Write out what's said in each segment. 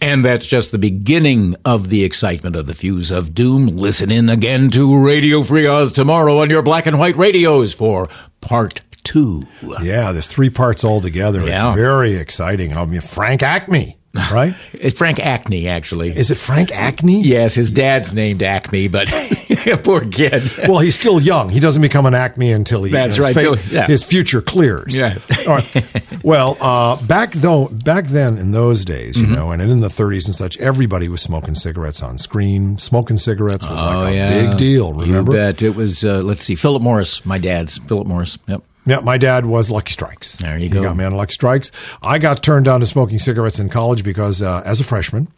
And that's just the beginning of the excitement of the Fuse of Doom. Listen in again to Radio Free Oz tomorrow on your black and white radios for part two. Yeah, there's three parts altogether. Yeah. It's very exciting. I mean, Frank Acme, right? It's Frank Acme, actually. Is it Frank Acme? yes, his dad's named Acme, but poor kid. Well, he's still young. He doesn't become an Acme until he That's his, right, till- yeah. his future clears. Yeah. All right. Well, uh, back though, back then in those days, you Mm-hmm. know, and in the 30s and such, everybody was smoking cigarettes on screen. Smoking cigarettes was like a big deal. Remember? Oh, You bet. It was, uh, let's see, Philip Morris, my dad's. Philip Morris. Yep. Yeah, my dad was Lucky Strikes. There you he go. got me on Lucky Strikes. I got turned down to smoking cigarettes in college because uh, as a freshman,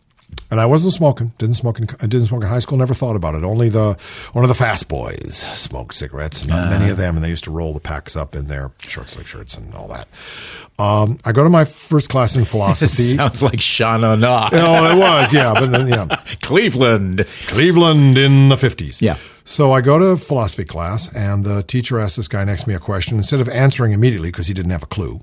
and I wasn't smoking. Didn't smoke. In, I didn't smoke in high school. Never thought about it. Only the one of the fast boys smoked cigarettes. Not Ah. many of them, and they used to roll the packs up in their short sleeve shirts and all that. Um, I go to my first class in philosophy. Sounds like Shauna Na. oh, it was yeah, but then yeah. Cleveland. Cleveland in the 50s. Yeah. So I go to philosophy class, and the teacher asks this guy next to me a question. Instead of answering immediately because he didn't have a clue,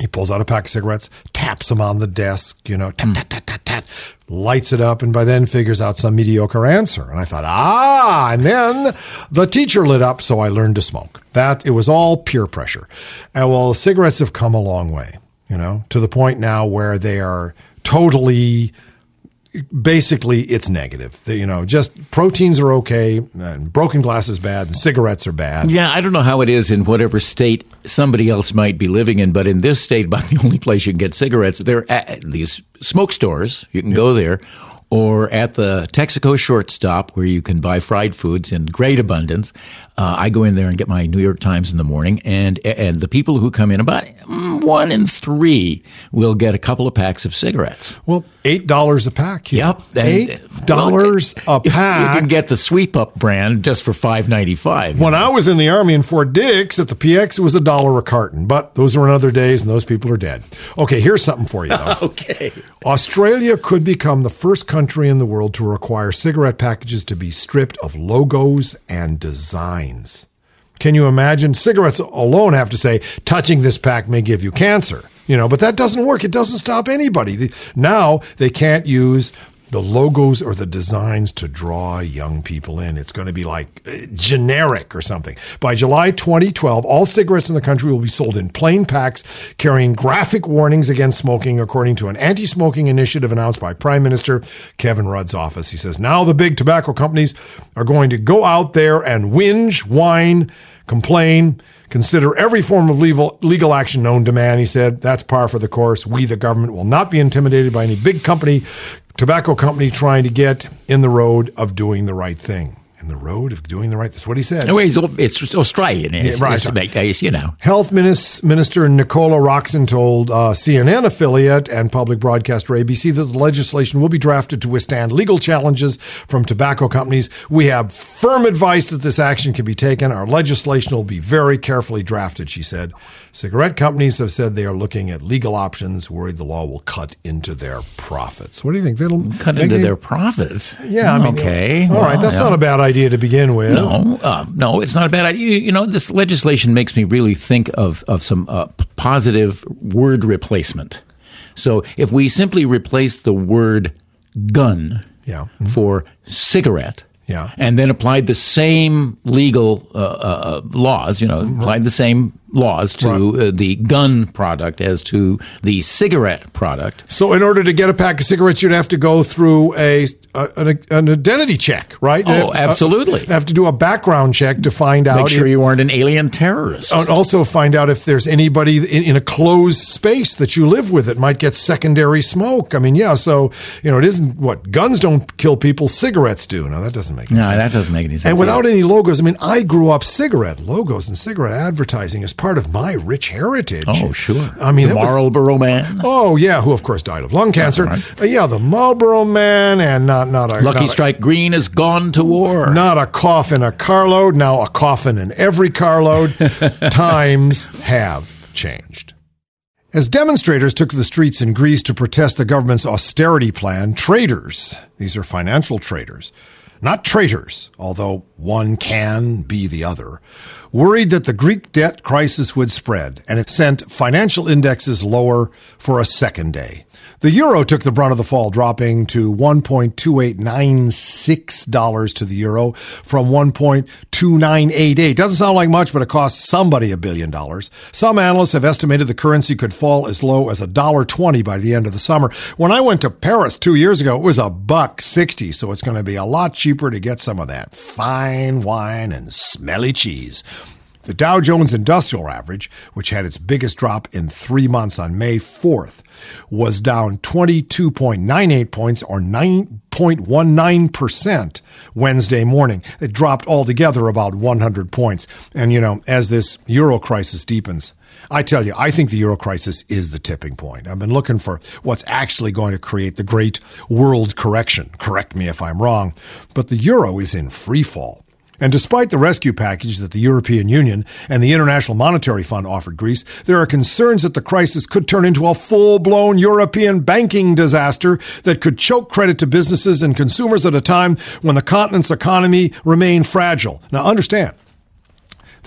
he pulls out a pack of cigarettes, taps them on the desk, you know, tat, tat, tat, tat, tat, lights it up, and by then figures out some mediocre answer. And I thought, ah, and then the teacher lit up, so I learned to smoke. That, it was all peer pressure. And well, cigarettes have come a long way, you know, to the point now where they are totally basically it's negative. You know, just proteins are okay, and broken glass is bad, and cigarettes are bad. Yeah, I don't know how it is in whatever state somebody else might be living in, but in this state, about the only place you can get cigarettes, they're at these smoke stores. You can go there, or at the Texaco shortstop where you can buy fried foods in great abundance. Uh, I go in there and get my New York Times in the morning, and and the people who come in, about mm, one in three will get a couple of packs of cigarettes. Well, eight dollars a pack. here. Yep, eight dollars well, a pack. You can get the Sweep Up brand just for five ninety five. when I was in the army in Fort Dix at the PX, it was a dollar a carton. But those were in other days, and those people are dead. Okay, here's something for you though. Okay. Australia could become the first country in the world to require cigarette packages to be stripped of logos and designs. Can you imagine? Cigarettes alone have to say, touching this pack may give you cancer. You know, but that doesn't work. It doesn't stop anybody. Now they can't use the logos or the designs to draw young people in. It's going to be like uh, generic or something. By July 2012, all cigarettes in the country will be sold in plain packs carrying graphic warnings against smoking, according to an anti smoking initiative announced by Prime Minister Kevin Rudd's office. He says now the big tobacco companies are going to go out there and whinge, whine, complain. Consider every form of legal, legal action known to man, he said. That's par for the course. We, the government, will not be intimidated by any big company, tobacco company trying to get in the road of doing the right thing. In the road of doing the right. That's what he said. Anyway, it's, it's Australian. It's, Yeah, right. it's, make- it's, you know. Health Minister Nicola Roxon told uh, CNN affiliate and public broadcaster ABC that the legislation will be drafted to withstand legal challenges from tobacco companies. We have firm advice that this action can be taken. Our legislation will be very carefully drafted, she said. Cigarette companies have said they are looking at legal options, worried the law will cut into their profits. What do you think? That'll Cut into any- their profits. Yeah, I mean, okay. All right, Well, that's yeah. not a bad idea to begin with. No, uh, no, it's not a bad idea. You, you know, this legislation makes me really think of of some uh, positive word replacement. So, if we simply replace the word gun Yeah. for cigarette, Yeah. and then applied the same legal uh, uh, laws, you know, applied the same laws to uh, the gun product as to the cigarette product. So, in order to get a pack of cigarettes, you'd have to go through a, a an, an identity check, right? Oh, Uh, absolutely. have to do a background check to find out. Make sure if- you aren't an alien terrorist. and also find out if there's anybody in, in a closed space that you live with that might get secondary smoke. I mean, yeah. So you know, it isn't what guns don't kill people, cigarettes do. No, that doesn't make any no, sense. that doesn't make any sense. And without any logos, I mean, I grew up cigarette logos and cigarette advertising as part of my rich heritage. oh, sure. I mean, the it was- Man. Oh yeah, who of course died of lung cancer. Uh, yeah, the Marlboro Man, and not not a Lucky not a- Strike Green has gone to war. not a cough in a carload, now a coffin in every carload. Times have changed. As demonstrators took to the streets in Greece to protest the government's austerity plan, traders, these are financial traders, not traitors, although one can be the other, worried that the Greek debt crisis would spread, and it sent financial indexes lower for a second day. The euro took the brunt of the fall, dropping to $1.2896 to the euro from 1.2988. Doesn't sound like much, but it cost somebody a billion dollars. Some analysts have estimated the currency could fall as low as $1.20 by the end of the summer. When I went to Paris two years ago, it was a buck 60, so it's going to be a lot cheaper to get some of that fine wine and smelly cheese. The Dow Jones Industrial Average, which had its biggest drop in three months on May 4th, was down 22.98 points or 9.19% Wednesday morning. It dropped altogether about 100 points. And, you know, as this euro crisis deepens, I tell you, I think the euro crisis is the tipping point. I've been looking for what's actually going to create the great world correction. Correct me if I'm wrong, but the euro is in free fall. And despite the rescue package that the European Union and the International Monetary Fund offered Greece, there are concerns that the crisis could turn into a full blown European banking disaster that could choke credit to businesses and consumers at a time when the continent's economy remained fragile. Now, understand,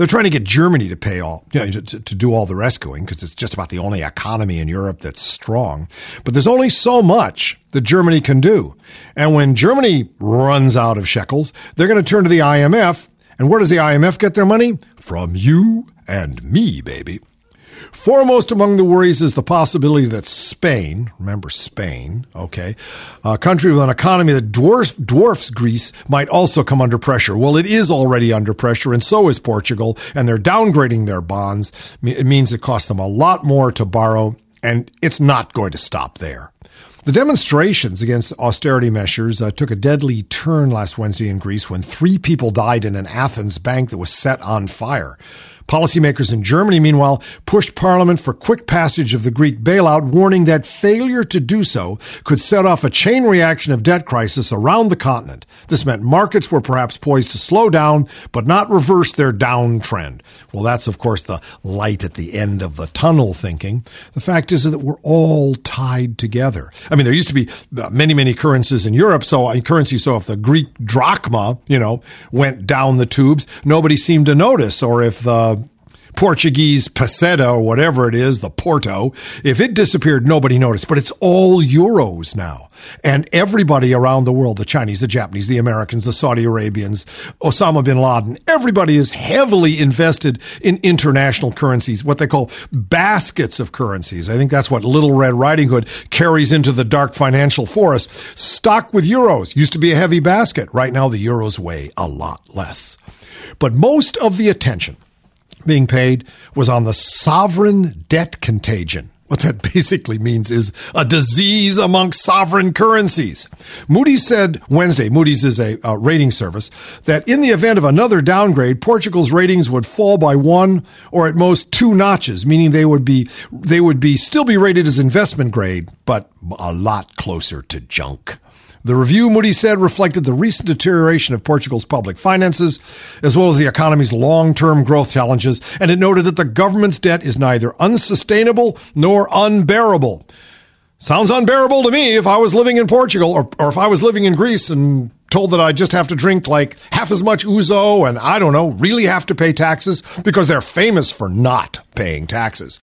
they're trying to get Germany to pay all, you know, to, to, do all the rescuing because it's just about the only economy in Europe that's strong. But there's only so much that Germany can do. And when Germany runs out of shekels, they're going to turn to the IMF. And where does the IMF get their money? From you and me, baby. Foremost among the worries is the possibility that Spain, remember Spain, okay, a country with an economy that dwarfs, dwarfs Greece, might also come under pressure. Well, it is already under pressure, and so is Portugal, and they're downgrading their bonds. It means it costs them a lot more to borrow, and it's not going to stop there. The demonstrations against austerity measures uh, took a deadly turn last Wednesday in Greece when three people died in an Athens bank that was set on fire. Policymakers in Germany, meanwhile, pushed Parliament for quick passage of the Greek bailout, warning that failure to do so could set off a chain reaction of debt crisis around the continent. This meant markets were perhaps poised to slow down, but not reverse their downtrend. Well, that's, of course, the light at the end of the tunnel thinking. The fact is that we're all tied together. I mean, there used to be uh, many, many currencies in Europe, so uh, currency. So if the Greek drachma, you know, went down the tubes, nobody seemed to notice. Or if the Portuguese peseta or whatever it is, the Porto, if it disappeared, nobody noticed. But it's all euros now. And everybody around the world, the Chinese, the Japanese, the Americans, the Saudi Arabians, Osama bin Laden, everybody is heavily invested in international currencies, what they call baskets of currencies. I think that's what Little Red Riding Hood carries into the dark financial forest. Stock with euros used to be a heavy basket. Right now, the euros weigh a lot less. But most of the attention being paid was on the sovereign debt contagion. What that basically means is a disease among sovereign currencies. Moody's said Wednesday, Moody's is a, a, rating service, that in the event of another downgrade, Portugal's ratings would fall by one or at most two notches, meaning they would be, they would be still be rated as investment grade, but a lot closer to junk. The review, Moody said, reflected the recent deterioration of Portugal's public finances, as well as the economy's long term growth challenges, and it noted that the government's debt is neither unsustainable nor unbearable. Sounds unbearable to me if I was living in Portugal or, or if I was living in Greece and told that I just have to drink like half as much ouzo and I don't know, really have to pay taxes because they're famous for not paying taxes.